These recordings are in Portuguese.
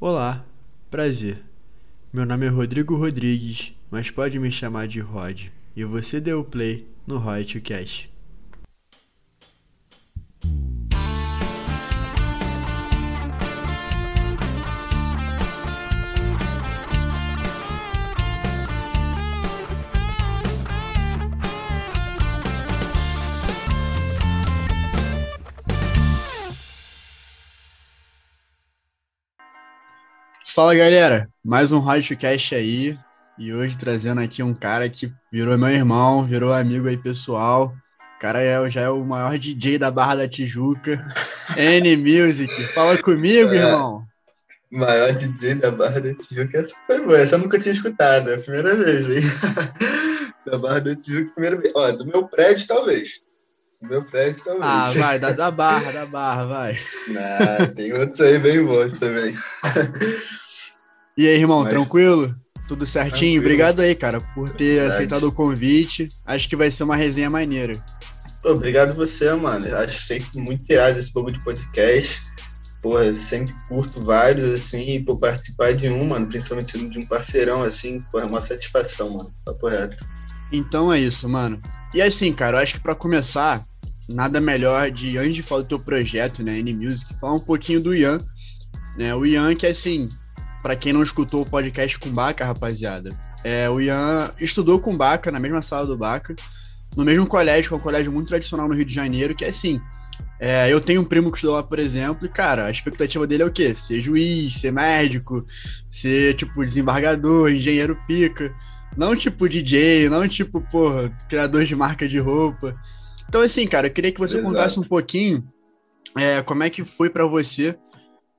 Olá, prazer. Meu nome é Rodrigo Rodrigues, mas pode me chamar de Rod. E você deu play no Royalty Cash. Fala galera, mais um Podcast aí e hoje trazendo aqui um cara que virou meu irmão, virou amigo aí pessoal. O cara é, já é o maior DJ da Barra da Tijuca, N Music. Fala comigo, é, irmão. Maior DJ da Barra da Tijuca, essa foi boa, essa eu nunca tinha escutado, é a primeira vez, hein? da Barra da Tijuca, primeira vez. Ó, do meu prédio, talvez. Do meu prédio, talvez. Ah, vai, da, da Barra, da Barra, vai. Não, tem outros aí bem bons também. E aí, irmão, Mas... tranquilo? Tudo certinho? Tranquilo. Obrigado aí, cara, por ter Verdade. aceitado o convite. Acho que vai ser uma resenha maneira. Pô, obrigado você, mano. Acho sempre muito irado esse povo de podcast. Porra, eu sempre curto vários, assim, e por participar de um, mano, principalmente de um parceirão, assim, porra, é uma satisfação, mano. Papo reto. Então é isso, mano. E assim, cara, eu acho que para começar, nada melhor de, antes de falar do teu projeto, né, N-Music, falar um pouquinho do Ian, né, o Ian que, assim, para quem não escutou o podcast com Baca, rapaziada, é, o Ian estudou com Baca, na mesma sala do Baca, no mesmo colégio, que é um colégio muito tradicional no Rio de Janeiro, que é assim. É, eu tenho um primo que estudou lá, por exemplo, e, cara, a expectativa dele é o quê? Ser juiz, ser médico, ser, tipo, desembargador, engenheiro pica. Não tipo DJ, não tipo, porra, criador de marca de roupa. Então, assim, cara, eu queria que você Exato. contasse um pouquinho é, como é que foi para você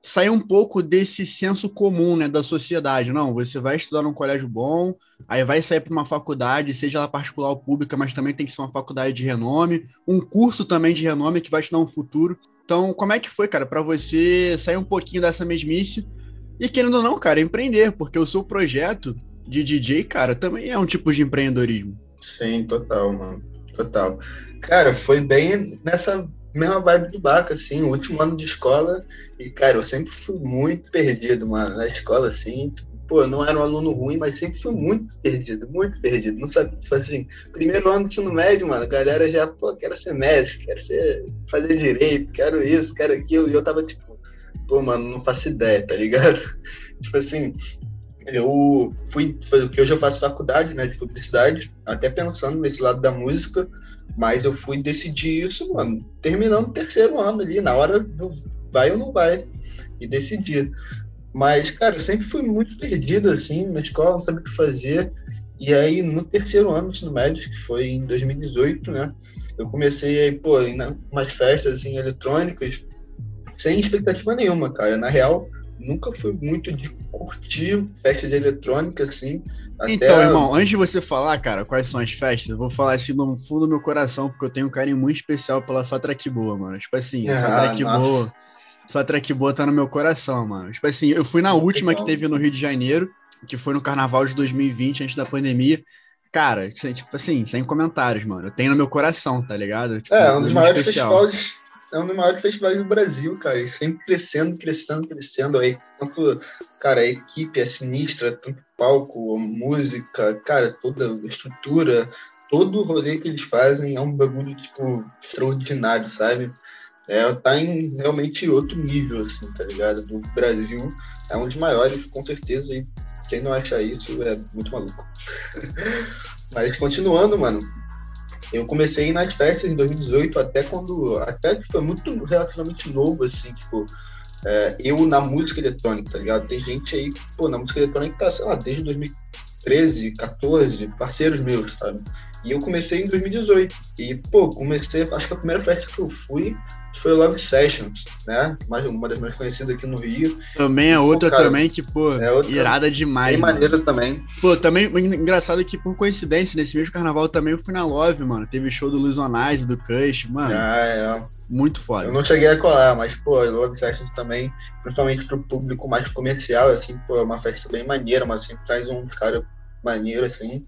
sair um pouco desse senso comum né, da sociedade. Não, você vai estudar num colégio bom, aí vai sair para uma faculdade, seja ela particular ou pública, mas também tem que ser uma faculdade de renome, um curso também de renome que vai te dar um futuro. Então, como é que foi, cara, para você sair um pouquinho dessa mesmice e, querendo ou não, cara, empreender, porque o seu projeto de DJ, cara, também é um tipo de empreendedorismo. Sim, total, mano. Total. Cara, foi bem nessa mesma vibe do Baca, assim, o último ano de escola. E, cara, eu sempre fui muito perdido, mano, na escola, assim. Pô, eu não era um aluno ruim, mas sempre fui muito perdido, muito perdido. Não sabia, tipo assim, primeiro ano do ensino médio, mano, a galera já, pô, quero ser médico, quero ser, fazer direito, quero isso, quero aquilo. E eu tava, tipo, pô, mano, não faço ideia, tá ligado? tipo assim, eu fui, que hoje eu faço faculdade, né, de publicidade, até pensando nesse lado da música, mas eu fui decidir isso, mano, terminando o terceiro ano ali, na hora do vai ou não vai, e decidir. Mas, cara, eu sempre fui muito perdido, assim, na escola, não sabia o que fazer. E aí, no terceiro ano do ensino médio, que foi em 2018, né, eu comecei aí, pô, em umas festas, assim, eletrônicas, sem expectativa nenhuma, cara. Na real, nunca fui muito de curtir festas eletrônicas, assim. Então, irmão, antes de você falar, cara, quais são as festas, eu vou falar assim no fundo do meu coração, porque eu tenho um carinho muito especial pela sua track boa, mano. Tipo assim, ah, sua track boa. Sua track boa tá no meu coração, mano. Tipo assim, eu fui na última legal. que teve no Rio de Janeiro, que foi no carnaval de 2020, antes da pandemia. Cara, tipo assim, sem comentários, mano. Eu tenho no meu coração, tá ligado? Tipo, é, um dos maiores festivais é um dos maiores festivais do Brasil, cara. E sempre crescendo, crescendo, crescendo. Aí, tanto, cara, a equipe é sinistra, tanto palco, música, cara, toda a estrutura, todo o rolê que eles fazem é um bagulho, tipo, extraordinário, sabe? É, tá em realmente outro nível, assim, tá ligado? Do Brasil. É um dos maiores, com certeza. E quem não acha isso é muito maluco. Mas continuando, mano, eu comecei nas festas em 2018, até quando. Até foi muito relativamente novo, assim, tipo. É, eu na música eletrônica, tá ligado? Tem gente aí, pô, na música eletrônica tá, sei lá, desde 2013, 14, parceiros meus, sabe? E eu comecei em 2018. E, pô, comecei, acho que a primeira festa que eu fui foi o Love Sessions, né? Mais uma das mais conhecidas aqui no Rio. Também é outra cara, também que, pô, é outra, irada demais. Bem maneira também. Pô, também, engraçado que, por coincidência, nesse mesmo carnaval também eu fui na Love, mano. Teve show do Luiz Onais, do Cush, mano. Ah, é. Muito foda. Eu não cheguei a colar, mas, pô, Love Sessions também, principalmente pro público mais comercial, assim, pô, é uma festa bem maneira, mas sempre traz um cara maneiro, assim.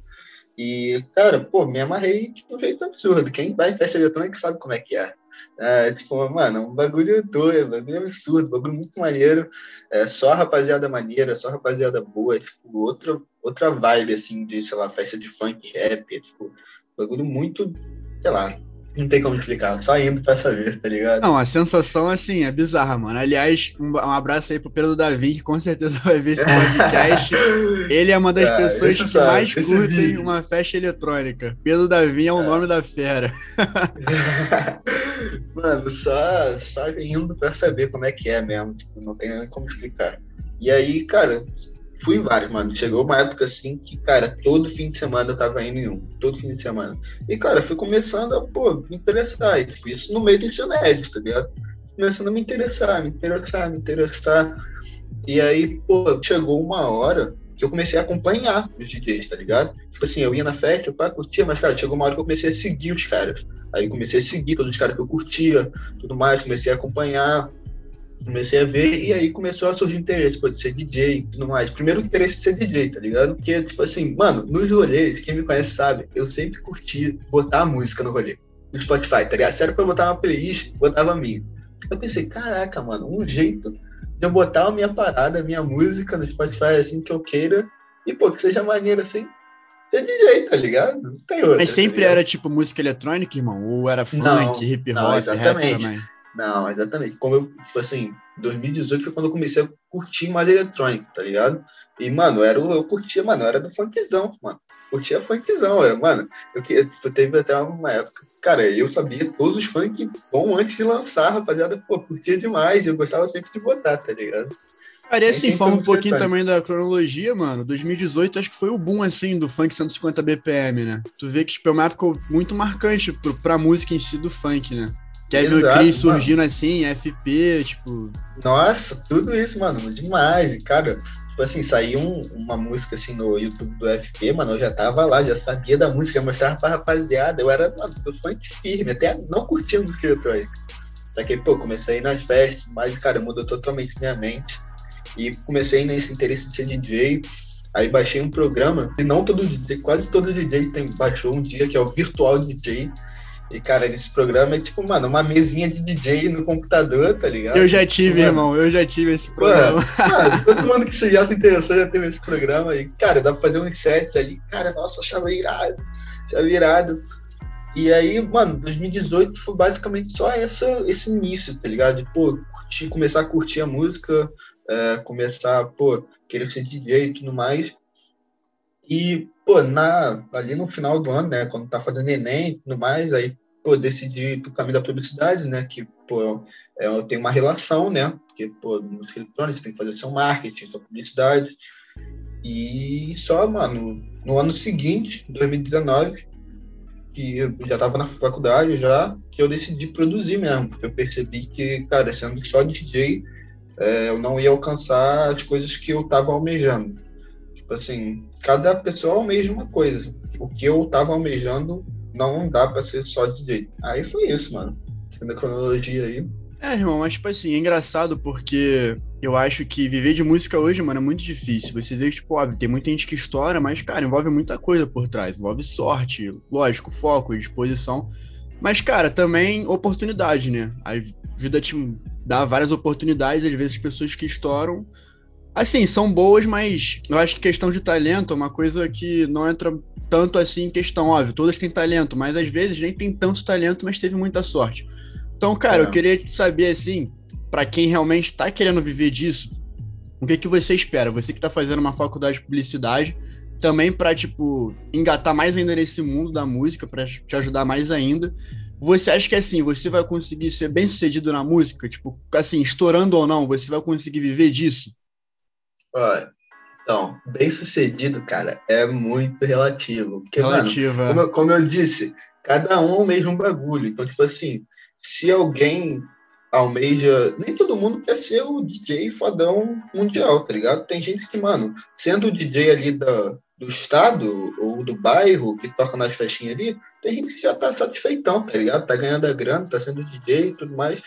E, cara, pô, me amarrei de um jeito absurdo. Quem vai em festa eletrônica sabe como é que é. É, tipo, mano, um bagulho doido, um bagulho absurdo, bagulho muito maneiro. É, só rapaziada maneira, só rapaziada boa, tipo, outra, outra vibe, assim, de, sei lá, festa de funk, rap, tipo, bagulho muito, sei lá, não tem como explicar, só indo pra saber, tá ligado? Não, a sensação, assim, é bizarra, mano. Aliás, um, um abraço aí pro Pedro Davi, que com certeza vai ver esse podcast. Ele é uma das pessoas que sabe, mais curtem vídeo. uma festa eletrônica. Pedro Davi é o é. nome da fera. mano, só, só indo pra saber como é que é mesmo, tipo, não tem como explicar. E aí, cara, fui em vários, mano. Chegou uma época assim que, cara, todo fim de semana eu tava indo em um. Todo fim de semana. E, cara, fui começando a, pô, me interessar. E, tipo, isso no meio do ensino médio, tá ligado? Começando a me interessar, me interessar, me interessar. E aí, pô, chegou uma hora que eu comecei a acompanhar os DJs, tá ligado? Tipo assim, eu ia na festa, pá, curtia, mas, cara, chegou uma hora que eu comecei a seguir os caras. Aí comecei a seguir todos os caras que eu curtia, tudo mais, comecei a acompanhar comecei a ver e aí começou a surgir interesse, pode ser DJ e tudo mais. Primeiro interesse de ser DJ, tá ligado? Porque, tipo assim, mano, nos rolês, quem me conhece sabe, eu sempre curti botar a música no rolê, no Spotify, tá ligado? Sério, pra botar uma playlist, botava a minha. Eu pensei, caraca, mano, um jeito de eu botar a minha parada, a minha música no Spotify assim que eu queira e, pô, que seja maneiro assim, ser DJ, tá ligado? Não tem outra. Mas tá sempre tá era tipo música eletrônica, irmão? Ou era funk, não, hip hop, não, exatamente. rap também? Não, exatamente. Como eu, tipo assim, 2018 foi quando eu comecei a curtir mais eletrônico, tá ligado? E, mano, era, eu curtia, mano, era do funkzão, mano. Curtia funkzão, eu, mano. Eu, eu teve até uma época, cara, eu sabia todos os funk bom antes de lançar, rapaziada, pô, curtia demais, eu gostava sempre de botar, tá ligado? Cara, e assim, fala um pouquinho também da cronologia, mano. 2018 acho que foi o boom, assim, do funk 150 BPM, né? Tu vê que, tipo, é uma época muito marcante pro, pra música em si do funk, né? Kevin Exato, Chris surgindo mano. assim, FP, tipo. Nossa, tudo isso, mano, demais. E, cara, tipo assim, saiu um, uma música assim no YouTube do FP, mano, eu já tava lá, já sabia da música, já mostrava pra rapaziada. Eu era mano, do funk firme, até não curtindo música eletrônica. Só que, pô, comecei a ir nas festas, mas, cara, mudou totalmente minha mente. E comecei nesse interesse de ser DJ. Aí baixei um programa, e não todo DJ, quase todo DJ tem, baixou um dia, que é o Virtual DJ e, cara, nesse programa é tipo, mano, uma mesinha de DJ no computador, tá ligado? Eu já tive, mano, irmão, eu já tive esse programa. Mano, todo mundo que já se interessou já teve esse programa. E, cara, dá pra fazer uns sets ali. Cara, nossa, achava irado. Achava irado. E aí, mano, 2018 foi basicamente só essa, esse início, tá ligado? De, pô, curtir, começar a curtir a música, é, começar, pô, querer ser DJ e tudo mais. E, pô, na, ali no final do ano, né, quando tá fazendo Enem e tudo mais, aí pô, decidi ir pro caminho da publicidade, né? Que, pô, é, tem uma relação, né? Porque, pô, música eletrônica tem que fazer seu marketing, sua publicidade. E só, mano, no ano seguinte, 2019, que eu já estava na faculdade já, que eu decidi produzir mesmo, porque eu percebi que, cara, sendo só DJ, é, eu não ia alcançar as coisas que eu estava almejando. Tipo assim, cada pessoa almeja uma coisa. O que eu estava almejando não dá pra ser só DJ. Aí foi isso, mano. Sendo a cronologia aí. É, irmão, mas tipo assim, é engraçado porque eu acho que viver de música hoje, mano, é muito difícil. Você vê, tipo, óbvio, tem muita gente que estoura, mas, cara, envolve muita coisa por trás. Envolve sorte, lógico, foco, disposição. Mas, cara, também oportunidade, né? A vida te dá várias oportunidades, às vezes pessoas que estouram Assim, são boas, mas eu acho que questão de talento é uma coisa que não entra tanto assim em questão. Óbvio, todas têm talento, mas às vezes nem tem tanto talento, mas teve muita sorte. Então, cara, é. eu queria saber, assim, para quem realmente tá querendo viver disso, o que, que você espera? Você que tá fazendo uma faculdade de publicidade, também para tipo, engatar mais ainda nesse mundo da música, para te ajudar mais ainda. Você acha que assim, você vai conseguir ser bem sucedido na música? Tipo, assim, estourando ou não, você vai conseguir viver disso? Olha, então, bem sucedido, cara, é muito relativo. Porque, Relativa. mano, como eu, como eu disse, cada um almeja um bagulho. Então, tipo assim, se alguém almeja. Nem todo mundo quer ser o DJ fodão mundial, tá ligado? Tem gente que, mano, sendo o DJ ali da, do estado ou do bairro que toca nas festinhas ali, tem gente que já tá satisfeitão, tá ligado? Tá ganhando a grana, tá sendo DJ e tudo mais.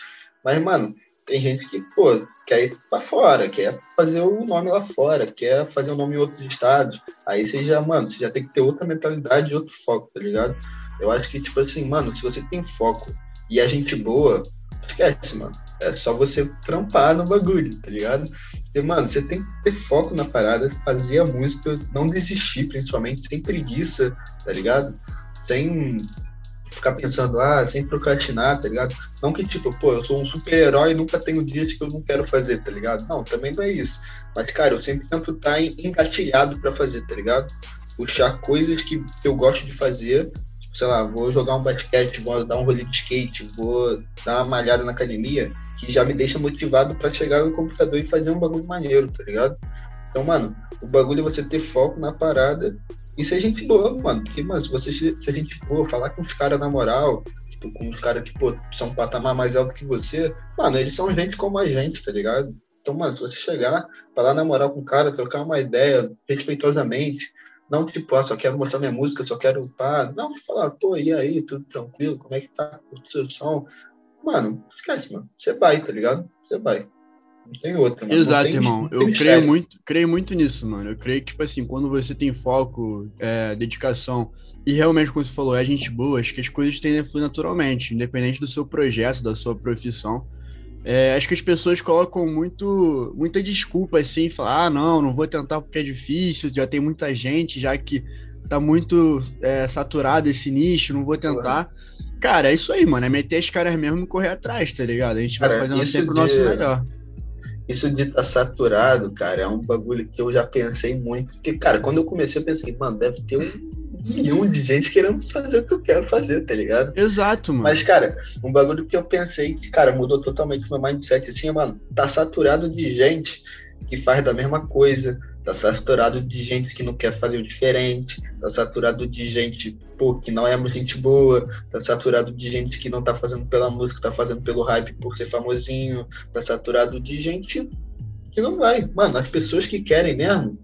Mas, mano, tem gente que, pô, quer ir para fora, quer fazer o nome lá fora, quer fazer o nome em outros estados. Aí você já, mano, você já tem que ter outra mentalidade outro foco, tá ligado? Eu acho que, tipo assim, mano, se você tem foco E a gente boa, esquece, mano. É só você trampar no bagulho, tá ligado? E, mano, você tem que ter foco na parada, fazer a música, não desistir, principalmente, sem preguiça, tá ligado? Sem ficar pensando, ah, sem procrastinar, tá ligado? Não que, tipo, pô, eu sou um super-herói e nunca tenho dias que eu não quero fazer, tá ligado? Não, também não é isso. Mas, cara, eu sempre tento estar tá engatilhado para fazer, tá ligado? Puxar coisas que eu gosto de fazer, tipo, sei lá, vou jogar um basquete, vou dar um rolê de skate, vou dar uma malhada na academia, que já me deixa motivado para chegar no computador e fazer um bagulho maneiro, tá ligado? Então, mano, o bagulho é você ter foco na parada e ser gente boa, mano. Porque, mano, se você ser gente boa, falar com os caras na moral, tipo, com os caras que, pô, são um patamar mais alto que você, mano, eles são gente como a gente, tá ligado? Então, mano, se você chegar, falar na moral com o cara, trocar uma ideia respeitosamente, não tipo, ah, só quero mostrar minha música, só quero pá. Não, falar, pô, e aí, tudo tranquilo? Como é que tá o seu som? Mano, esquece, mano. Você vai, tá ligado? Você vai. Não tem outra, mano. Exato, tem, irmão. Eu creio muito, creio muito nisso, mano. Eu creio que, tipo assim, quando você tem foco, é, dedicação e realmente, como você falou, é gente boa, acho que as coisas tendem a fluir naturalmente, independente do seu projeto, da sua profissão. É, acho que as pessoas colocam muito, muita desculpa, assim, falar, ah, não, não vou tentar porque é difícil, já tem muita gente, já que tá muito é, saturado esse nicho, não vou tentar. Cara, é isso aí, mano. É meter as caras mesmo e correr atrás, tá ligado? A gente vai fazendo sempre de... o nosso melhor. Isso de estar tá saturado, cara, é um bagulho que eu já pensei muito. Porque, cara, quando eu comecei, eu pensei, mano, deve ter um milhão de gente querendo fazer o que eu quero fazer, tá ligado? Exato, mano. Mas, cara, um bagulho que eu pensei que, cara, mudou totalmente o meu mindset. Assim, mano, tá saturado de gente que faz da mesma coisa, tá saturado de gente que não quer fazer o diferente, tá saturado de gente, pô, que não é gente boa, tá saturado de gente que não tá fazendo pela música, tá fazendo pelo hype por ser famosinho, tá saturado de gente que não vai. Mano, as pessoas que querem mesmo,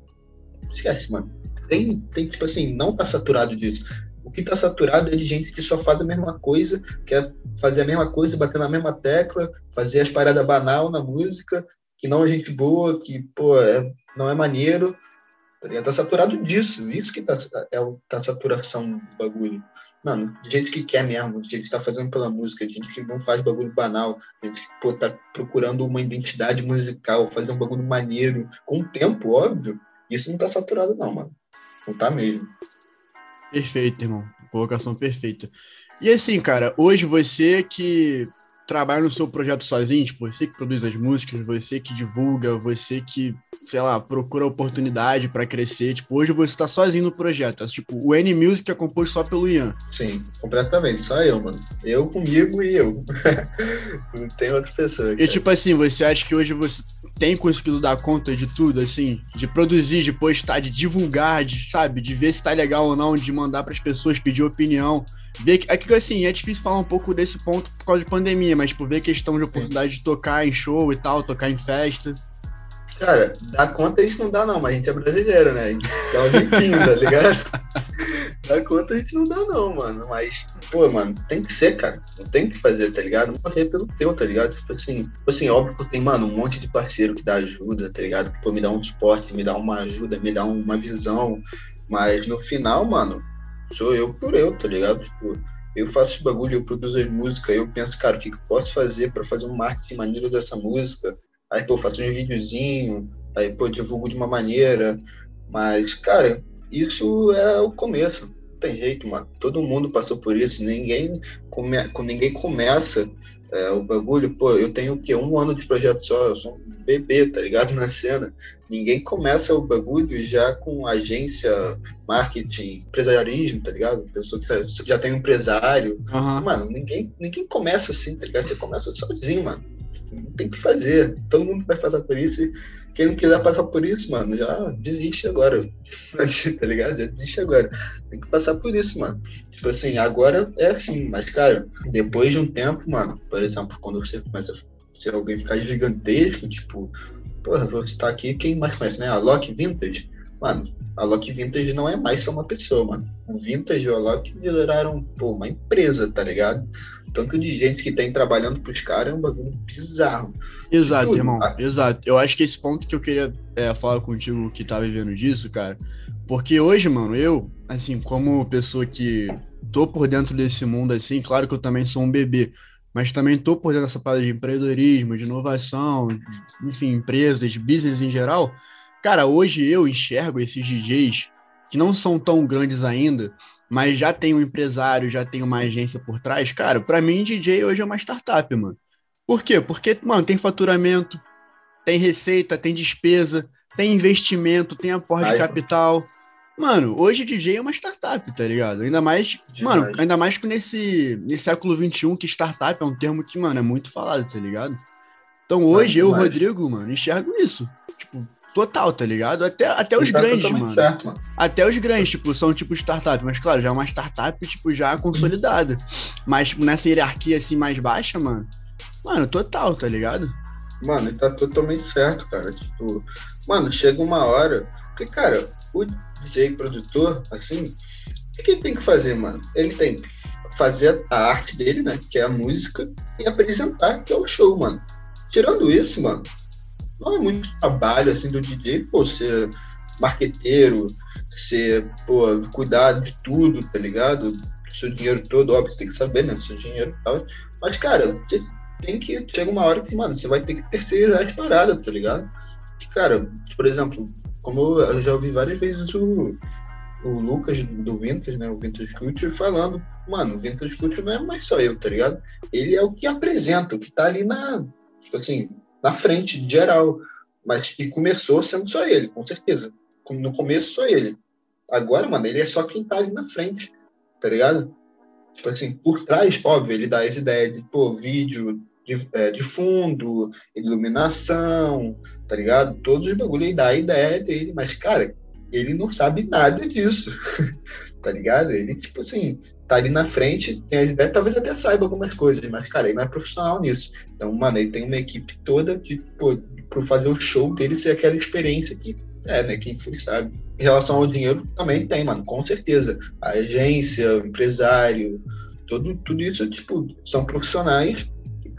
esquece, mano. Tem, tem tipo assim, não tá saturado disso. O que tá saturado é de gente que só faz a mesma coisa, quer fazer a mesma coisa, bater na mesma tecla, fazer as paradas banal na música, que não é gente boa, que, pô, é, não é maneiro, tá, tá saturado disso, isso que tá, é o, tá saturação do bagulho. Mano, de gente que quer mesmo, de gente que tá fazendo pela música, gente que não faz bagulho banal, gente que, pô, tá procurando uma identidade musical, fazer um bagulho maneiro, com o tempo, óbvio, isso não tá saturado não, mano. Não tá mesmo. Perfeito, irmão. Colocação perfeita. E assim, cara, hoje você que trabalha no seu projeto sozinho, tipo, você que produz as músicas, você que divulga, você que, sei lá, procura oportunidade para crescer, tipo, hoje você tá sozinho no projeto, tipo, o N Music é composto só pelo Ian. Sim, completamente, só eu, mano. Eu comigo e eu. Não tem outra pessoa. Cara. E tipo assim, você acha que hoje você tem conseguido dar conta de tudo, assim, de produzir, de postar, de divulgar, de, sabe, de ver se tá legal ou não, de mandar para as pessoas pedir opinião, ver que, é que assim, é difícil falar um pouco desse ponto por causa de pandemia, mas tipo, ver questão de oportunidade de tocar em show e tal, tocar em festa. Cara, dá conta isso não dá não, mas a gente é brasileiro, né? Dá um jeitinho, tá ligado? dá conta a gente não dá não, mano. Mas, pô, mano, tem que ser, cara. Não tem que fazer, tá ligado? Morrer pelo teu, tá ligado? Tipo assim, tipo assim, óbvio que tem, mano, um monte de parceiro que dá ajuda, tá ligado? Que, pô, me dá um suporte, me dá uma ajuda, me dá uma visão. Mas no final, mano, sou eu por eu, tá ligado? Tipo, eu faço esse bagulho, eu produzo as músicas, eu penso, cara, o que, que eu posso fazer para fazer um marketing maneiro dessa música? Aí, pô, faço um videozinho, aí, pô, divulgo de uma maneira. Mas, cara, isso é o começo. Não tem jeito, mano. Todo mundo passou por isso. Ninguém, come... ninguém começa é, o bagulho, pô, eu tenho o quê? Um ano de projeto só, eu sou um bebê, tá ligado? Na cena. Ninguém começa o bagulho já com agência, marketing, empresarialismo, tá ligado? Pessoa que tá, já tem um empresário. Uhum. Mano, ninguém, ninguém começa assim, tá ligado? Você começa sozinho, mano. Tem que fazer. Todo mundo vai passar por isso. E quem não quiser passar por isso, mano, já desiste agora. tá ligado? Já desiste agora. Tem que passar por isso, mano. Tipo assim, agora é assim, mas, cara, depois de um tempo, mano, por exemplo, quando você começa a ser alguém ficar gigantesco, tipo, porra, você tá aqui, quem mais conhece, né? A Loki Vintage. Mano, a Loki Vintage não é mais só uma pessoa, mano. O Vintage e a Loki viraram, pô, uma empresa, tá ligado? tanto de gente que tem trabalhando pros caras é um bagulho bizarro. Exato, irmão, exato. Eu acho que esse ponto que eu queria é, falar contigo que tá vivendo disso, cara, porque hoje, mano, eu, assim, como pessoa que tô por dentro desse mundo, assim, claro que eu também sou um bebê, mas também tô por dentro dessa parada de empreendedorismo, de inovação, de, enfim, empresas, business em geral. Cara, hoje eu enxergo esses DJs que não são tão grandes ainda, mas já tem um empresário, já tem uma agência por trás. Cara, para mim, DJ hoje é uma startup, mano. Por quê? Porque, mano, tem faturamento, tem receita, tem despesa, tem investimento, tem aporte de capital. Mano, hoje DJ é uma startup, tá ligado? Ainda mais, mano, ainda mais que nesse, nesse século XXI, que startup é um termo que, mano, é muito falado, tá ligado? Então hoje eu, Rodrigo, mano, enxergo isso. Tipo, total, tá ligado? Até, até os tá grandes, mano. Certo, mano. Até os grandes, tipo, são tipo startup, mas claro, já é uma startup, tipo, já consolidada. Mas, tipo, nessa hierarquia assim mais baixa, mano, mano, total, tá ligado? Mano, tá totalmente certo, cara. Tipo, mano, chega uma hora. Porque, cara, o DJ produtor, assim, o que ele tem que fazer, mano? Ele tem que fazer a arte dele, né? Que é a música, e apresentar, que é o show, mano. Tirando isso, mano, não é muito trabalho, assim, do DJ, pô, ser marqueteiro, ser, pô, cuidar de tudo, tá ligado? Seu dinheiro todo, óbvio, tem que saber, né? Seu dinheiro e tal. Mas, cara, você tem que. Chega uma hora que, mano, você vai ter que terceirizar as paradas, tá ligado? Que, cara, por exemplo, como eu já ouvi várias vezes o, o Lucas do Vintage, né, o Vintage Culture, falando, mano, o Vintage Culture não é mais só eu, tá ligado? Ele é o que apresenta, o que tá ali na, tipo assim, na frente, geral. Mas, e começou sendo só ele, com certeza. No começo, só ele. Agora, mano, ele é só quem tá ali na frente, tá ligado? Tipo assim, por trás, óbvio, ele dá as ideias de, pô, vídeo, de, é, de fundo, iluminação, tá ligado? Todos os bagulho ele dá a ideia dele, mas, cara, ele não sabe nada disso, tá ligado? Ele, tipo assim, tá ali na frente, tem as ideias, talvez até saiba algumas coisas, mas, cara, ele não é profissional nisso. Então, mano, ele tem uma equipe toda de, pô, pra fazer o show dele ser aquela experiência que é, né? Quem sabe. Em relação ao dinheiro, também tem, mano, com certeza. A agência, o empresário, tudo, tudo isso, tipo, são profissionais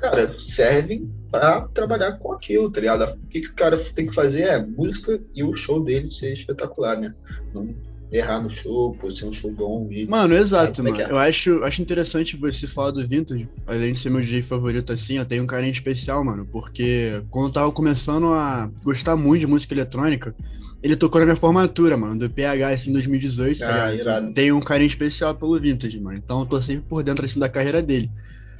cara, servem para trabalhar com aquilo, tá ligado? O que, que o cara tem que fazer é música e o show dele ser espetacular, né? Não errar no show, pô, ser um show bom. E... Mano, exato, é mano. É. Eu acho, acho interessante você falar do Vintage, além de ser meu DJ favorito assim, eu tenho um carinho especial, mano, porque quando eu tava começando a gostar muito de música eletrônica, ele tocou na minha formatura, mano, do PH, assim, em 2018, ah, tá Tenho um carinho especial pelo Vintage, mano. Então eu tô sempre por dentro, assim, da carreira dele.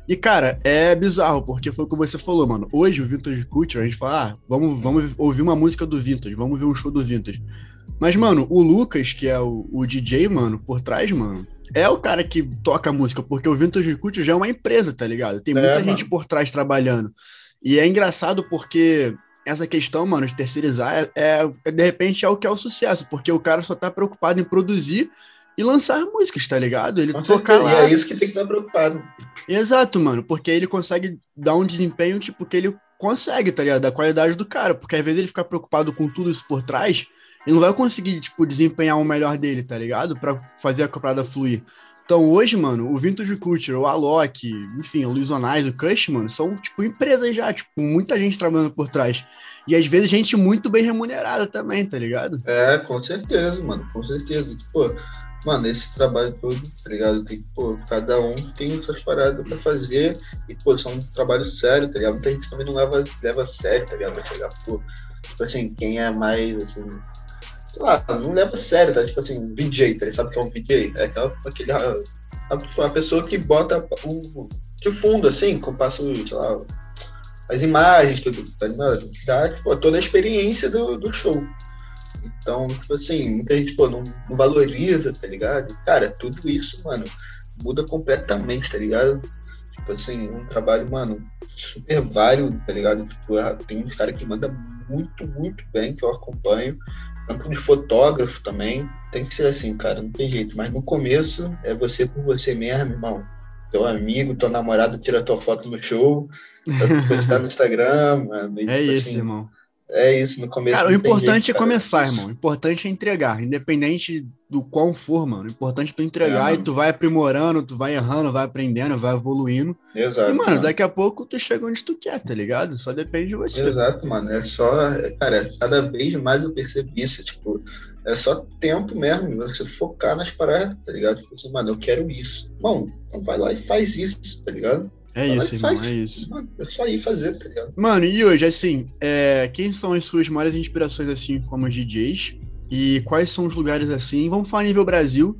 E, cara, é bizarro, porque foi o que você falou, mano. Hoje, o Vintage Culture, a gente fala, ah, vamos, vamos ouvir uma música do Vintage, vamos ver um show do Vintage. Mas, mano, o Lucas, que é o, o DJ, mano, por trás, mano, é o cara que toca a música, porque o Vintage Culture já é uma empresa, tá ligado? Tem muita é, gente mano. por trás trabalhando. E é engraçado porque essa questão, mano, de terceirizar é, é, de repente é o que é o sucesso, porque o cara só tá preocupado em produzir e lançar músicas, tá ligado? Ele Com tocar lá. E é isso que tem que estar preocupado. Exato, mano, porque ele consegue dar um desempenho, tipo, que ele consegue, tá ligado? Da qualidade do cara, porque às vezes ele ficar preocupado com tudo isso por trás, ele não vai conseguir, tipo, desempenhar o melhor dele, tá ligado? Pra fazer a parada fluir. Então hoje, mano, o Vintage Culture, o Alok, enfim, o Luiz Onais, o Cush, mano, são, tipo, empresas já, tipo, muita gente trabalhando por trás. E às vezes gente muito bem remunerada também, tá ligado? É, com certeza, mano, com certeza. Tipo, mano, esse trabalho todo, tá ligado? Tem, pô, cada um tem suas paradas pra fazer e, pô, são um trabalho sério, tá ligado? Muita gente também não leva, leva sério, tá ligado? Vai chegar, pô, tipo assim, quem é mais, assim, sei lá, não leva a sério, tá? Tipo assim, VJ, tá? Sabe o que é um VJ? É aquela, aquele, a, pessoa que bota o, de fundo, assim, com passo, sei lá, as imagens, tudo, tá ligado? Dá, tipo, toda a experiência do, do show. Então, tipo assim, muita gente, pô, não, não valoriza, tá ligado? cara, tudo isso, mano, muda completamente, tá ligado? Tipo assim, um trabalho, mano, super válido, tá ligado? Tipo, é, tem uns caras que manda muito, muito bem, que eu acompanho. Tanto de fotógrafo também. Tem que ser assim, cara, não tem jeito. Mas no começo é você por você mesmo, irmão. Teu amigo, teu namorado tira tua foto no show, pra postar no Instagram, mano. E, é tipo, isso, assim, irmão. É isso, no começo. Cara, o importante jeito, é começar, irmão. O importante é entregar, independente do qual for, mano. O importante é tu entregar é, e tu vai aprimorando, tu vai errando, vai aprendendo, vai evoluindo. Exato. E, mano, mano, daqui a pouco tu chega onde tu quer, tá ligado? Só depende de você. Exato, mano. É só, cara, cada vez mais eu percebi isso, tipo, é só tempo mesmo, você focar nas paradas, tá ligado? Tipo assim, mano, eu quero isso. Bom, então vai lá e faz isso, tá ligado? É isso, irmão, faz. é isso. Mano, é só ir fazer, tá ligado? Mano, e hoje, assim, é, quem são as suas maiores inspirações, assim, como DJs? E quais são os lugares, assim, vamos falar nível Brasil,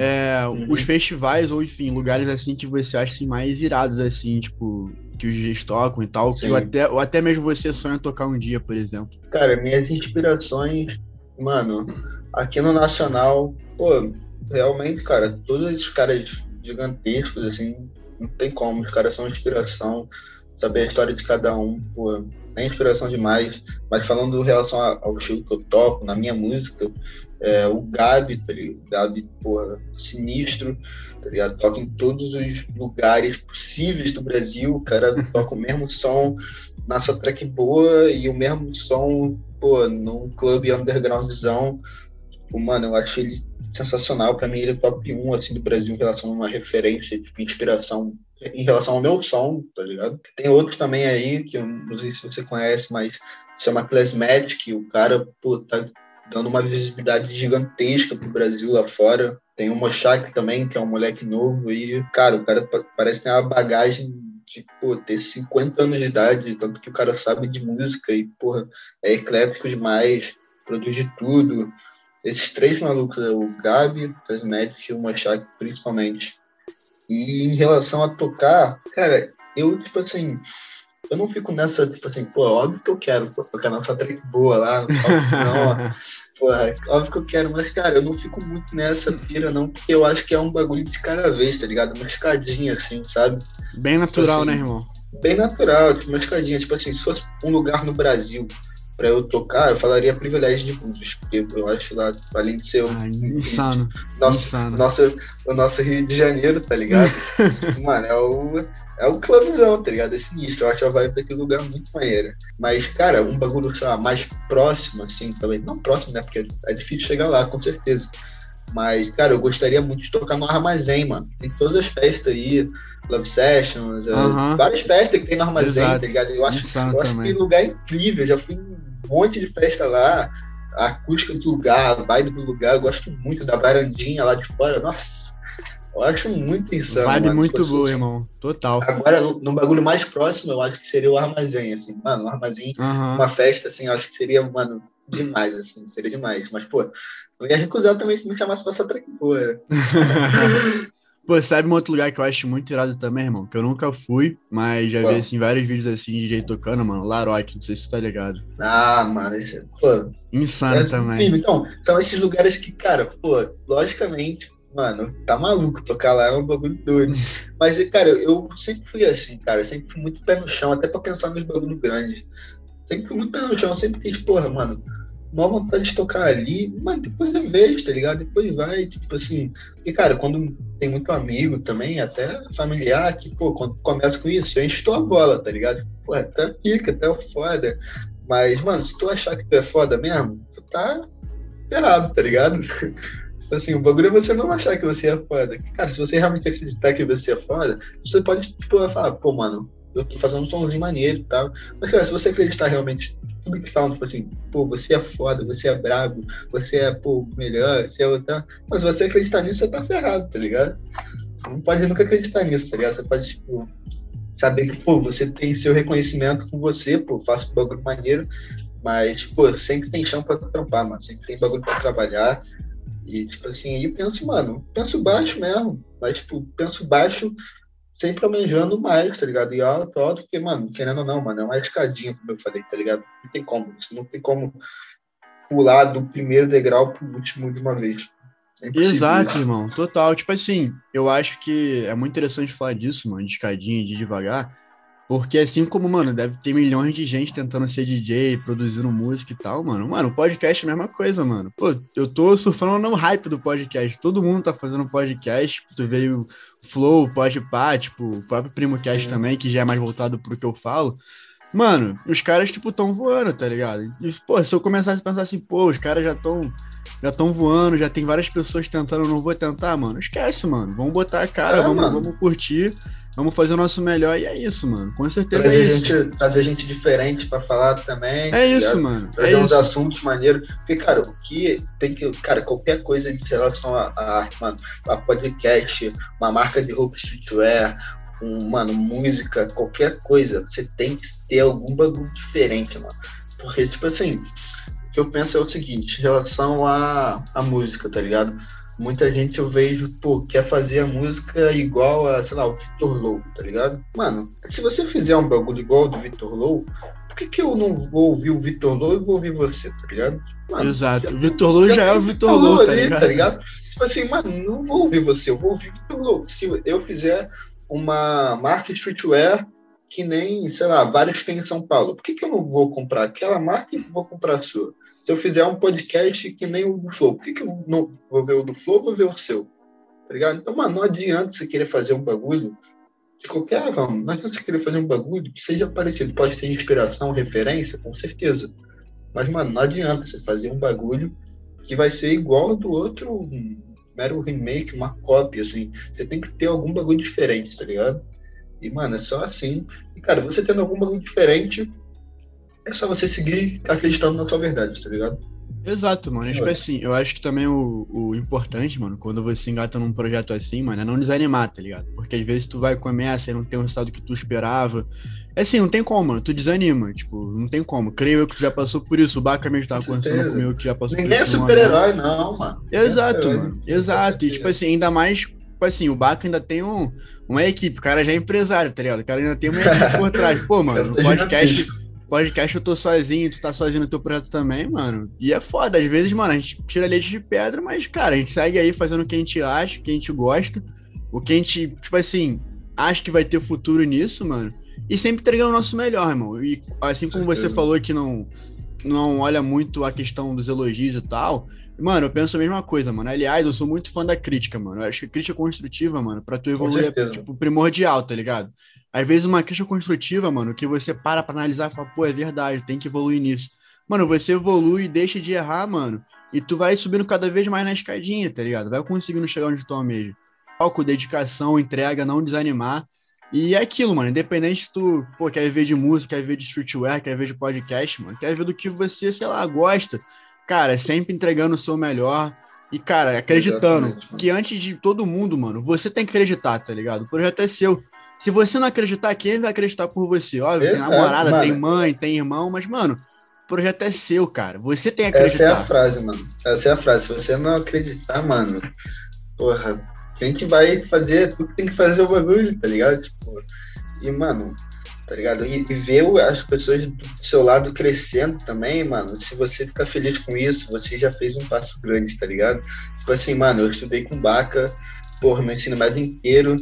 é, uhum. os festivais, ou enfim, lugares, assim, que você acha assim, mais irados, assim, tipo, que os DJs tocam e tal, que ou até, ou até mesmo você sonha tocar um dia, por exemplo? Cara, minhas inspirações, mano, aqui no Nacional, pô, realmente, cara, todos esses caras gigantescos, assim, não tem como, os caras são inspiração, saber a história de cada um, pô, é inspiração demais. Mas falando em relação ao estilo que eu toco, na minha música, é, o Gabi, tá ligado? O Gabi, porra, sinistro, tá ligado? Toca em todos os lugares possíveis do Brasil, o cara toca o mesmo som na sua track boa e o mesmo som, pô, num clube undergroundzão. Tipo, mano, eu acho ele sensacional. Para mim, ele é top 1 assim, do Brasil em relação a uma referência, tipo, inspiração em relação ao meu som, tá ligado? Tem outros também aí, que eu não sei se você conhece, mas chama Classmatic, o cara, pô, tá dando uma visibilidade gigantesca pro Brasil lá fora. Tem o Mochak também, que é um moleque novo, e, cara, o cara parece ter uma bagagem de pô, ter 50 anos de idade, tanto que o cara sabe de música e, porra, é eclético demais, produz de tudo. Esses três malucos, o Gabi, o Cosmetic e o Machak, principalmente. E em relação a tocar, cara, eu, tipo assim, eu não fico nessa, tipo assim, pô, óbvio que eu quero tocar nossa track boa lá, não, porra, óbvio que eu quero, mas, cara, eu não fico muito nessa pira, não, porque eu acho que é um bagulho de cada vez, tá ligado? Uma escadinha, assim, sabe? Bem natural, tipo, assim, né, irmão? Bem natural, tipo, uma escadinha, tipo assim, se fosse um lugar no Brasil para eu tocar, eu falaria privilégio de blues, porque eu acho lá, além de ser ah, insano, nosso, insano. Nosso, o nosso Rio de Janeiro, tá ligado? Mano, é o, é o clubzão, tá ligado? É sinistro. Eu acho a vibe daquele lugar muito maneira. Mas, cara, um bagulho, sei lá, mais próximo, assim, também. Não próximo, né? Porque é difícil chegar lá, com certeza. Mas, cara, eu gostaria muito de tocar no armazém, mano. Tem todas as festas aí, Love Sessions, uh -huh. várias festas que tem no armazém, Exato. tá ligado? Eu acho, eu acho que lugar incrível. Já fui em monte de festa lá, a acústica do lugar, a vibe do lugar, eu gosto muito da varandinha lá de fora, nossa, eu acho muito insano. Vibe mano, muito boa, assim. irmão, total. Agora, no, bagulho mais próximo, eu acho que seria o armazém, assim, mano, o armazém, uhum. uma festa, assim, eu acho que seria, mano, demais, assim, seria demais, mas, pô, eu ia recusar também se me chamasse pra essa boa. Pô, sabe um outro lugar que eu acho muito irado também, irmão? Que eu nunca fui, mas já vi, assim, vários vídeos assim de DJ tocando, mano. Laroque, não sei se você tá ligado. Ah, mano, esse é, pô. Insano é, também. Então, são esses lugares que, cara, pô, logicamente, mano, tá maluco tocar lá, é um bagulho doido. mas, cara, eu sempre fui assim, cara, eu sempre fui muito pé no chão, até pra pensar nos bagulhos grandes. Sempre fui muito pé no chão, sempre quis, porra, mano maior vontade de tocar ali, mas depois eu vejo, tá ligado? Depois vai, tipo assim. E, cara, quando tem muito amigo também, até familiar, que, pô, quando começa com isso, eu encho a bola, tá ligado? Pô, até fica, até foda. Mas, mano, se tu achar que tu é foda mesmo, tu tá errado, tá ligado? Tipo assim, o bagulho é você não achar que você é foda. Cara, se você realmente acreditar que você é foda, você pode, tipo, falar, pô, mano, eu tô fazendo um somzinho maneiro e tal. Mas, cara, se você acreditar realmente tudo que falam, tipo assim, pô, você é foda, você é brabo, você é, pô, melhor, você é outra. Mas você acreditar nisso, você tá ferrado, tá ligado? Você não pode nunca acreditar nisso, tá ligado? Você pode, tipo, saber que, pô, você tem seu reconhecimento com você, pô, faço bagulho maneiro, mas, pô, sempre tem chão pra trampar, mano, sempre tem bagulho pra trabalhar. E, tipo assim, aí eu penso, mano, penso baixo mesmo, mas, tipo, penso baixo sempre almejando mais, tá ligado? E alto, alto, porque, mano, querendo ou não, mano, é uma escadinha, como eu falei, tá ligado? Não tem como, você não tem como pular do primeiro degrau pro último de uma vez. É Exato, irmão, total. Tipo assim, eu acho que é muito interessante falar disso, mano, de escadinha, de devagar, porque assim como, mano, deve ter milhões de gente tentando ser DJ, produzindo música e tal, mano. Mano, podcast é a mesma coisa, mano. Pô, eu tô surfando no hype do podcast. Todo mundo tá fazendo podcast. Tu veio Flow, Podpah, tipo, o próprio Primo Cast também, que já é mais voltado pro que eu falo. Mano, os caras, tipo, tão voando, tá ligado? E, pô, se eu começasse a pensar assim, pô, os caras já tão já estão voando, já tem várias pessoas tentando, eu não vou tentar, mano. Esquece, mano. Vamos botar a cara, é, vamos, vamos curtir vamos fazer o nosso melhor e é isso, mano. Com certeza trazer é. Gente, trazer gente diferente para falar também. É tá isso, mano. Trazer é uns isso. assuntos maneiros. Porque, cara, o que tem que. Cara, qualquer coisa em relação à arte, mano, a podcast, uma marca de roupa streetwear, um, mano, música, qualquer coisa, você tem que ter algum bagulho diferente, mano. Porque, tipo assim, o que eu penso é o seguinte, em relação à a música, tá ligado? Muita gente eu vejo, pô, quer fazer a música igual a, sei lá, o Vitor Low, tá ligado? Mano, se você fizer um bagulho igual ao do Vitor Low, por que, que eu não vou ouvir o Vitor Low e vou ouvir você, tá ligado? Mano, Exato, o Vitor Low já, já é o Vitor Low, tá, tá ligado? Tipo assim, mano, não vou ouvir você, eu vou ouvir o Vitor Low. Se eu fizer uma marca streetwear que nem, sei lá, vários têm em São Paulo, por que, que eu não vou comprar aquela marca e vou comprar a sua? Se eu fizer um podcast que nem o do Flow, por que, que eu não vou ver o do Flow, vou ver o seu? Tá ligado? Então, mano, não adianta você querer fazer um bagulho de qualquer vamos, não adianta você querer fazer um bagulho que seja parecido. Pode ter inspiração, referência, com certeza. Mas, mano, não adianta você fazer um bagulho que vai ser igual ao do outro, um mero remake, uma cópia, assim. Você tem que ter algum bagulho diferente, tá ligado? E, mano, é só assim. E, cara, você tendo algum bagulho diferente, é só você seguir acreditando na sua verdade, tá ligado? Exato, mano. Tipo assim, eu acho que também o, o importante, mano, quando você engata num projeto assim, mano, é não desanimar, tá ligado? Porque às vezes tu vai começa e não tem o resultado que tu esperava. É assim, não tem como, mano. Tu desanima, tipo, não tem como. Creio eu que tu já passou por isso. O Baca mesmo tava conversando comigo que já passou Ninguém por isso. Ninguém é super-herói, não, mano. Exato, é mano. Exato. E tipo assim, ainda mais tipo assim, o Baca ainda tem um, uma equipe, o cara já é empresário, tá ligado? O cara ainda tem uma equipe por trás. Pô, mano, no podcast, podcast eu tô sozinho, tu tá sozinho no teu projeto também, mano. E é foda, às vezes, mano, a gente tira leite de pedra, mas, cara, a gente segue aí fazendo o que a gente acha, o que a gente gosta, o que a gente, tipo assim, acha que vai ter futuro nisso, mano. E sempre entregando o nosso melhor, irmão. E assim como você falou que não, não olha muito a questão dos elogios e tal, Mano, eu penso a mesma coisa, mano. Aliás, eu sou muito fã da crítica, mano. Eu acho que crítica construtiva, mano, pra tu evoluir é, tipo, primordial, tá ligado? Às vezes uma crítica construtiva, mano, que você para pra analisar e fala, pô, é verdade, tem que evoluir nisso. Mano, você evolui, deixa de errar, mano, e tu vai subindo cada vez mais na escadinha, tá ligado? Vai conseguindo chegar onde tu almeja. Foco, dedicação, entrega, não desanimar. E é aquilo, mano, independente se tu, pô, quer ver de música, quer ver de streetwear, quer ver de podcast, mano, quer ver do que você, sei lá, gosta. Cara, sempre entregando o seu melhor. E, cara, acreditando que antes de todo mundo, mano, você tem que acreditar, tá ligado? O projeto é seu. Se você não acreditar, quem vai acreditar por você? Óbvio, Exato, tem namorada, mano. tem mãe, tem irmão, mas, mano, o projeto é seu, cara. Você tem que acreditar. Essa é a frase, mano. Essa é a frase. Se você não acreditar, mano, porra, quem que vai fazer? Tu que tem que fazer o bagulho, tá ligado? Tipo, e, mano, tá ligado? E, e ver as pessoas do seu lado crescendo também, mano. Se você ficar feliz com isso, você já fez um passo grande, tá ligado? Tipo assim, mano, eu estudei com Baca, porra, meu ensino médio inteiro.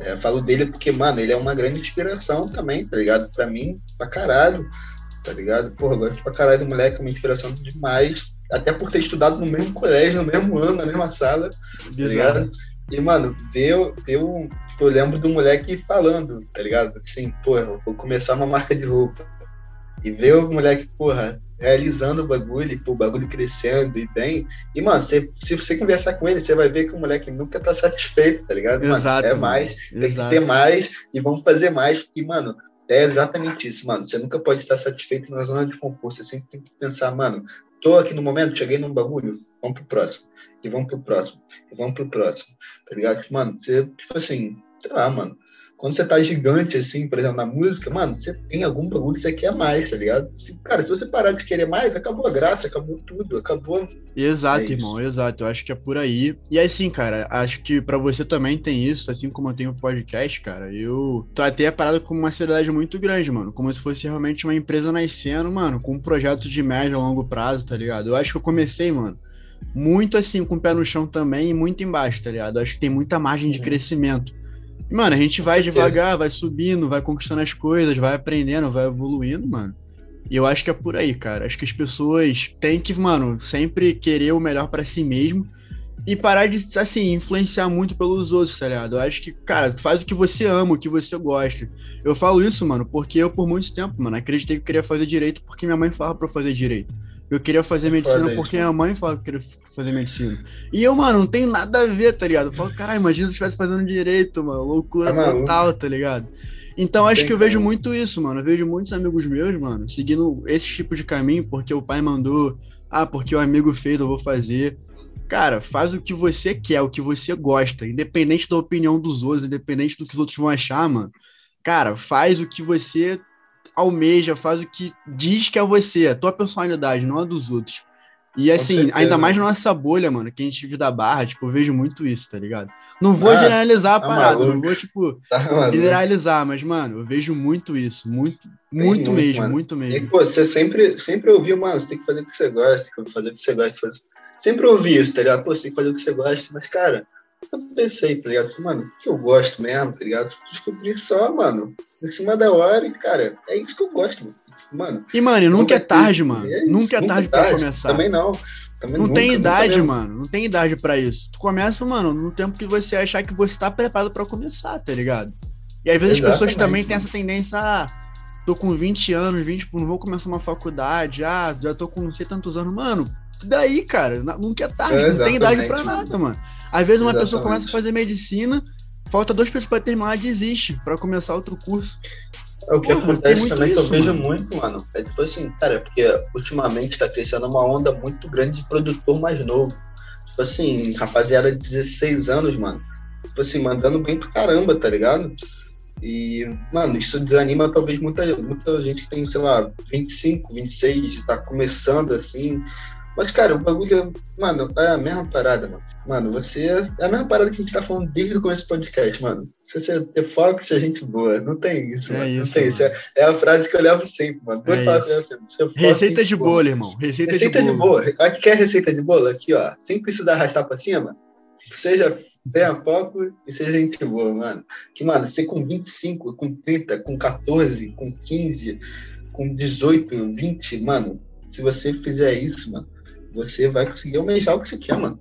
É, falo dele porque, mano, ele é uma grande inspiração também, tá ligado? Pra mim, pra caralho, tá ligado? Porra, gosto pra caralho do moleque, é uma inspiração demais. Até por ter estudado no mesmo colégio, no mesmo ano, na mesma sala, tá ligado? E, mano, ver um. Tipo, eu lembro do moleque falando, tá ligado? Assim, porra, vou começar uma marca de roupa. E ver o moleque, porra, realizando o bagulho, o bagulho crescendo e bem. E, mano, se, se você conversar com ele, você vai ver que o moleque nunca tá satisfeito, tá ligado? Exato, mano, é mais, mano. tem Exato. que ter mais e vamos fazer mais. E, mano, é exatamente isso, mano. Você nunca pode estar satisfeito na zona de conforto. Você sempre tem que pensar, mano, tô aqui no momento, cheguei num bagulho, vamos pro próximo. E vamos pro próximo. E vamos pro próximo. Tá ligado? Tipo, mano, você, tipo assim, sei lá, mano quando você tá gigante, assim, por exemplo, na música, mano, você tem algum bagulho que você quer mais, tá ligado? Se, cara, se você parar de querer mais, acabou a graça, acabou tudo, acabou. Exato, é irmão, exato. Eu acho que é por aí. E assim, cara, acho que para você também tem isso, assim como eu tenho podcast, cara. Eu tratei a parada com uma seriedade muito grande, mano. Como se fosse realmente uma empresa nascendo, mano, com um projeto de médio a longo prazo, tá ligado? Eu acho que eu comecei, mano muito assim, com o pé no chão também e muito embaixo, tá ligado? Acho que tem muita margem de uhum. crescimento. Mano, a gente vai devagar, vai subindo, vai conquistando as coisas, vai aprendendo, vai evoluindo, mano. E eu acho que é por aí, cara. Acho que as pessoas têm que, mano, sempre querer o melhor para si mesmo e parar de, assim, influenciar muito pelos outros, tá ligado? Eu acho que, cara, faz o que você ama, o que você gosta. Eu falo isso, mano, porque eu, por muito tempo, mano, acreditei que eu queria fazer direito porque minha mãe falava pra eu fazer direito. Eu queria fazer medicina Foda porque isso, minha mãe falou que eu queria fazer medicina. E eu, mano, não tem nada a ver, tá ligado? Eu falo, caralho, imagina se eu estivesse fazendo direito, mano. Loucura Tá maluco. total, tá ligado? Então Não acho que eu vejo como. muito isso, mano. Eu vejo muitos amigos meus, mano, seguindo esse tipo de caminho porque o pai mandou, ah, porque o amigo fez, eu vou fazer. Cara, faz o que você quer, o que você gosta, independente da opinião dos outros, independente do que os outros vão achar, mano. Cara, faz o que você almeja, faz o que diz que é você, a tua personalidade, não a dos outros. E assim, ainda mais na nossa bolha, mano, que a gente vive da barra, tipo, eu vejo muito isso, tá ligado? Não vou Ah, generalizar a tá parada, não maluco. vou, tipo, Tá generalizar, mas, mano, eu vejo muito isso, muito, muito muito, mesmo, mano. muito E, mesmo. pô, você sempre, sempre ouviu, mano, você tem que fazer o que você gosta, tem que fazer o que você gosta fazer. Sempre ouvi isso, tá ligado? Pô, você tem que fazer o que você gosta, mas, cara, eu pensei, tá ligado? Mano, o que eu gosto mesmo, tá ligado? Descobri só, mano, em cima da hora e, cara, é isso que eu gosto, mano. Mano, E, mano, nunca é tarde, mano. é isso, Nunca é tarde pra começar. Também não. Também Não nunca, tem nunca idade, mano. Não tem idade pra isso. Tu começa, mano, no tempo que você achar que você tá preparado pra começar, tá ligado? E às vezes as pessoas também têm mano. essa tendência, ah, tô com 20 anos, 20, tipo, não vou começar uma faculdade, ah, já tô com não sei tantos anos. Mano, daí, cara. Nunca é tarde, É, não tem idade pra exatamente, nada, mano. Às vezes uma pessoa Exatamente. começa a fazer medicina, falta dois pesos pra terminar, desiste pra começar outro curso. É o que Porra, acontece também que isso, eu vejo mano. muito, mano. É tipo assim, cara, porque ultimamente tá crescendo uma onda muito grande de produtor mais novo. Tipo assim, rapaziada de 16 anos, mano. Tipo assim, mandando bem pro caramba, tá ligado? E, mano, isso desanima talvez muita, muita gente que tem, sei lá, 25, 26, tá começando assim. Mas, cara, o bagulho, é- mano, é a mesma parada, mano. Mano, você. É a mesma parada que a gente tá falando desde o começo do podcast, mano. Se você ter foco, ser gente boa. Não tem isso, É mano. não isso, tem mano. isso. É, é a frase que eu levo sempre, mano. Vou É falar pra você, ser foco, Receita de boa. bolo, irmão. Receita, Receita de de bolo. boa. Aqui quer receita de bolo? Aqui, ó. Sem precisar arrastar pra cima. Seja tenha foco e seja gente boa, mano. Que, mano, você com 25, com 30, com 14, com 15, com 18, 20, mano, se você fizer isso, mano, você vai conseguir almejar o que você quer, mano.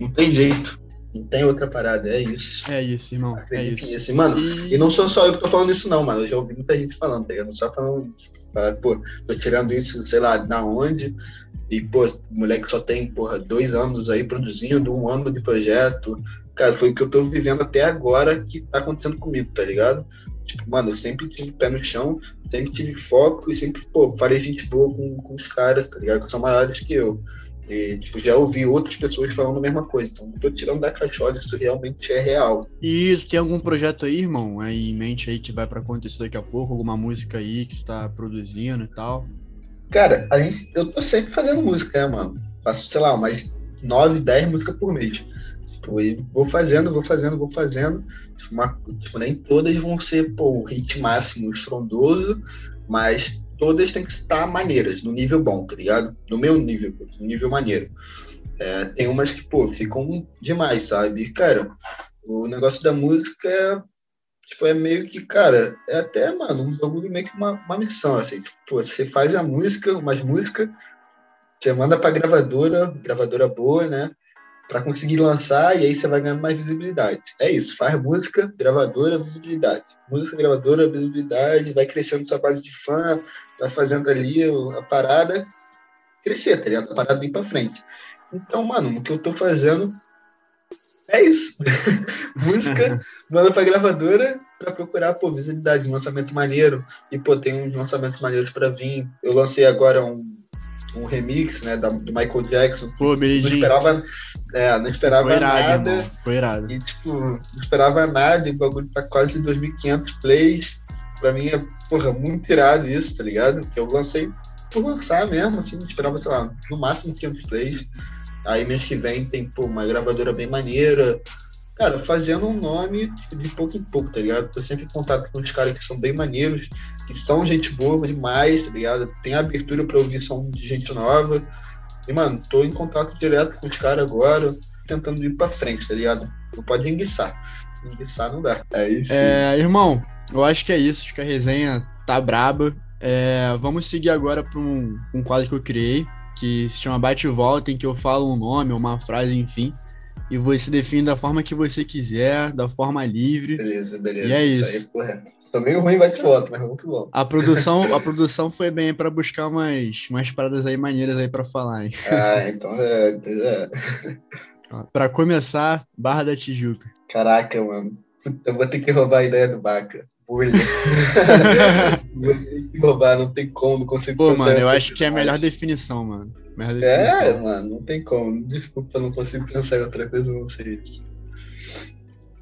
Não tem jeito. Não tem outra parada, é isso. É isso, irmão. É Acredite isso. nisso. Mano, E- e não sou só eu que tô falando isso, não, mano. Eu já ouvi muita gente falando, tá ligado? Não só falando, fala, pô, tô tirando isso, sei lá, da onde. E, pô, moleque só tem, porra, dois anos aí produzindo, um ano de projeto. Cara, foi o que eu tô vivendo até agora que tá acontecendo comigo, tá ligado? Tipo, mano, eu sempre tive pé no chão, sempre tive foco e sempre, pô, farei gente boa com, com os caras, tá ligado? Que são maiores que eu. E, tipo, já ouvi outras pessoas falando a mesma coisa. Então, não tô tirando da caixola, isso realmente é real. E tem algum projeto aí, irmão, aí em mente aí que vai pra acontecer daqui a pouco? Alguma música aí que tu tá produzindo e tal? Cara, a gente, eu tô sempre fazendo música, né, mano? Faço, sei lá, umas 9, 10 músicas por mês. Tipo, vou fazendo, vou fazendo, vou fazendo. Tipo, uma- tipo, nem todas vão ser, pô, o hit máximo estrondoso, mas todas têm que estar maneiras, no nível bom, tá ligado? No meu nível, no nível maneiro. É, tem umas que, pô, ficam demais, sabe? Cara, o negócio da música é, tipo, é meio que, cara, é até, mano, um bagulho meio que uma, uma missão, assim. Tipo, pô, você faz a música, umas músicas, você manda pra gravadora, gravadora boa, né? Pra conseguir lançar e aí você vai ganhando mais visibilidade. É isso, faz música, gravadora, visibilidade. Música, gravadora, visibilidade, vai crescendo sua base de fã, vai fazendo ali a parada crescer, tá ligado? A parada ir pra frente. Então, mano, o que eu tô fazendo é isso. música, manda pra gravadora pra procurar, pô, visibilidade, um lançamento maneiro. E, pô, tem uns lançamentos maneiros pra vir. Eu lancei agora um, um remix, né, da, do Michael Jackson. Pô, Não esperava, é, não esperava irado, nada. irmão. Foi irado. E, tipo, não esperava nada, e o bagulho tá quase 2.500 plays. Pra mim é, porra, muito irado isso, tá ligado? Que eu lancei por lançar mesmo, assim, não esperava, sei lá, no máximo 500 plays. Aí mês que vem tem, pô, uma gravadora bem maneira. Cara, fazendo um nome de pouco em pouco, tá ligado? Tô sempre em contato com os caras que são bem maneiros, que são gente boa demais, tá ligado? Tem abertura pra ouvir som de gente nova. E, mano, tô em contato direto com os caras agora, tentando ir pra frente, tá ligado? Não pode enguiçar. Se enguiçar, não dá. É isso. É, irmão, eu acho que é isso. Acho que a resenha tá braba. É, vamos seguir agora para um, um quadro que eu criei, que se chama Bate e Volta, em que eu falo um nome, uma frase, enfim. E você define da forma que você quiser, da forma livre. Beleza, beleza. E é isso. aí, porra. Sou meio ruim, vai que volta, mas vamos que volta. A produção, a produção foi bem para buscar umas, umas paradas aí maneiras aí para falar, hein? Ah, então é. É. Para começar, Barra da Tijuca. Caraca, mano. Puta, eu vou ter que roubar a ideia do Baca. Bullying. roubar, não tem como, não consigo Pô, mano, eu acho que é a melhor definição, mano. Melhor É, definição. mano, não tem como. Desculpa, não consigo pensar em outra coisa, não sei isso.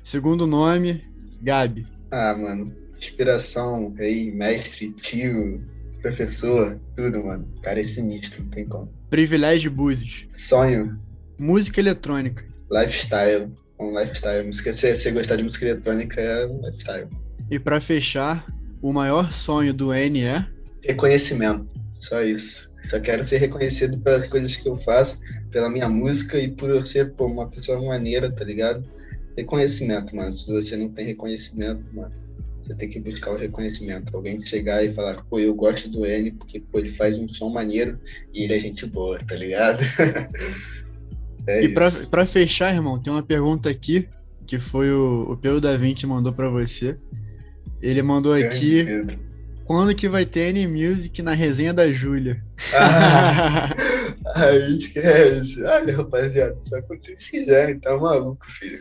Segundo nome, Gabi. Ah, mano. Inspiração, rei, mestre, tio, professor, tudo, mano. Cara, é sinistro, não tem como. Privilégio Búzios. Sonho, Música eletrônica. lifestyle. Um lifestyle. Música, se você gostar de música eletrônica, é um lifestyle. E para fechar, o maior sonho do N é. Reconhecimento. Só isso. Só quero ser reconhecido pelas coisas que eu faço, pela minha música e por eu ser pô, uma pessoa maneira, tá ligado? Reconhecimento, mano. Se você não tem reconhecimento, mano, você tem que buscar o reconhecimento. Alguém chegar e falar, pô, eu gosto do N porque pô, ele faz um som maneiro e ele é gente boa, tá ligado? é E pra, pra fechar, irmão, tem uma pergunta aqui que foi o, o Pedro da Vinci mandou pra você. Ele mandou aqui Pedro. quando que vai ter N-Music na resenha da Júlia. Ah, aí esquece. Ai, rapaziada, só quando vocês quiserem, tá maluco, filho.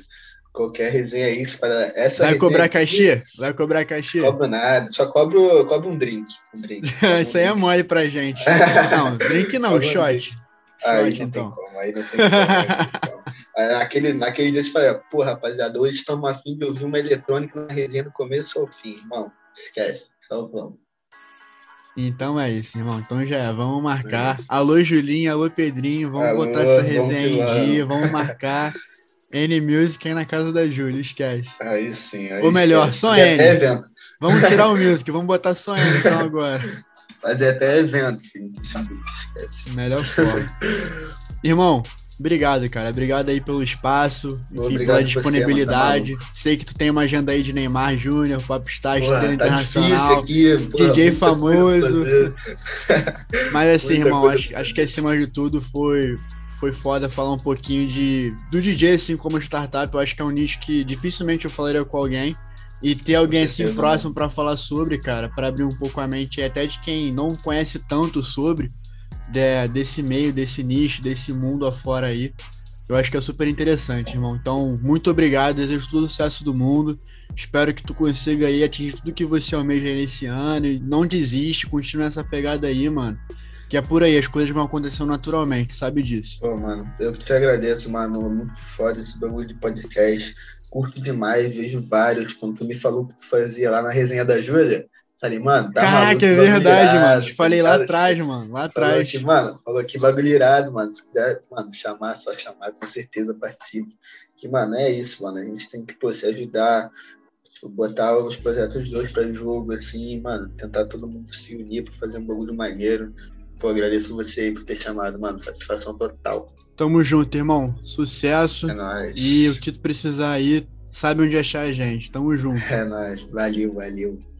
Qualquer resenha aí, para essa Vai cobrar cachê? Vai cobrar cachê? Cobro nada, só cobro, cobro um drink. Um drink. Isso aí é mole pra gente. Não, drink não, shot. Aí Shot, não então. como, aí não tem como. aí não tem como. Aí naquele, dia você fala, pô, rapaziada, hoje estamos afim de ouvir uma eletrônica na resenha do começo ao fim. Irmão, esquece, só vamos. Então é isso, irmão. Então já é, vamos marcar. É. Alô, Julinho, alô, Pedrinho. Vamos Alô, botar essa resenha em dia, vamos. marcar. N-Music aí na casa da Júlia, esquece. Aí sim. Aí Ou melhor, esquece. só Fazer N. Vamos tirar o Music, vamos botar só N então agora. Fazer até evento, filho. Esquece. Melhor forma. Irmão, obrigado, cara. Obrigado aí pelo espaço, enfim, pela você, disponibilidade. Sei que tu tem uma agenda aí de Neymar Júnior, Popstar, estrela tá internacional. aqui. porra, DJ famoso. Mas assim, Muita irmão, acho, acho que acima de tudo foi, foi foda falar um pouquinho de do DJ, assim, como startup. Eu acho que é um nicho que dificilmente eu falaria com alguém. E ter alguém assim certeza, próximo pra falar sobre, cara, pra abrir um pouco a mente, até de quem não conhece tanto sobre de- desse meio, desse nicho, desse mundo afora aí. Eu acho que é super interessante, irmão. Então, muito obrigado, desejo todo o sucesso do mundo. Espero que tu consiga aí atingir tudo que você almeja nesse ano. Não desiste, continua essa pegada aí, mano. Que é por aí, as coisas vão acontecendo naturalmente, sabe disso. Pô, mano, eu te agradeço, mano. Muito foda esse bagulho de podcast. Curto demais, vejo vários. Quando tu me falou que tu fazia lá na resenha da Júlia, falei, mano, tá maluco, Caraca, que é verdade, irado, mano. Te falei lá atrás, mano. Lá atrás. que, mano, falou que bagulho irado, mano. Se quiser, mano, chamar, só chamar, com certeza participe. Que, mano, é isso, mano. A gente tem que, pô, se ajudar, tipo, botar os projetos dois pra jogo, assim, mano, tentar todo mundo se unir pra fazer um bagulho maneiro. Pô, agradeço você aí por ter chamado, mano. Satisfação total. Tamo junto, irmão. Sucesso. É nóis. E o que tu precisar aí, sabe onde achar a gente. Tamo junto. É nóis. Valeu, valeu.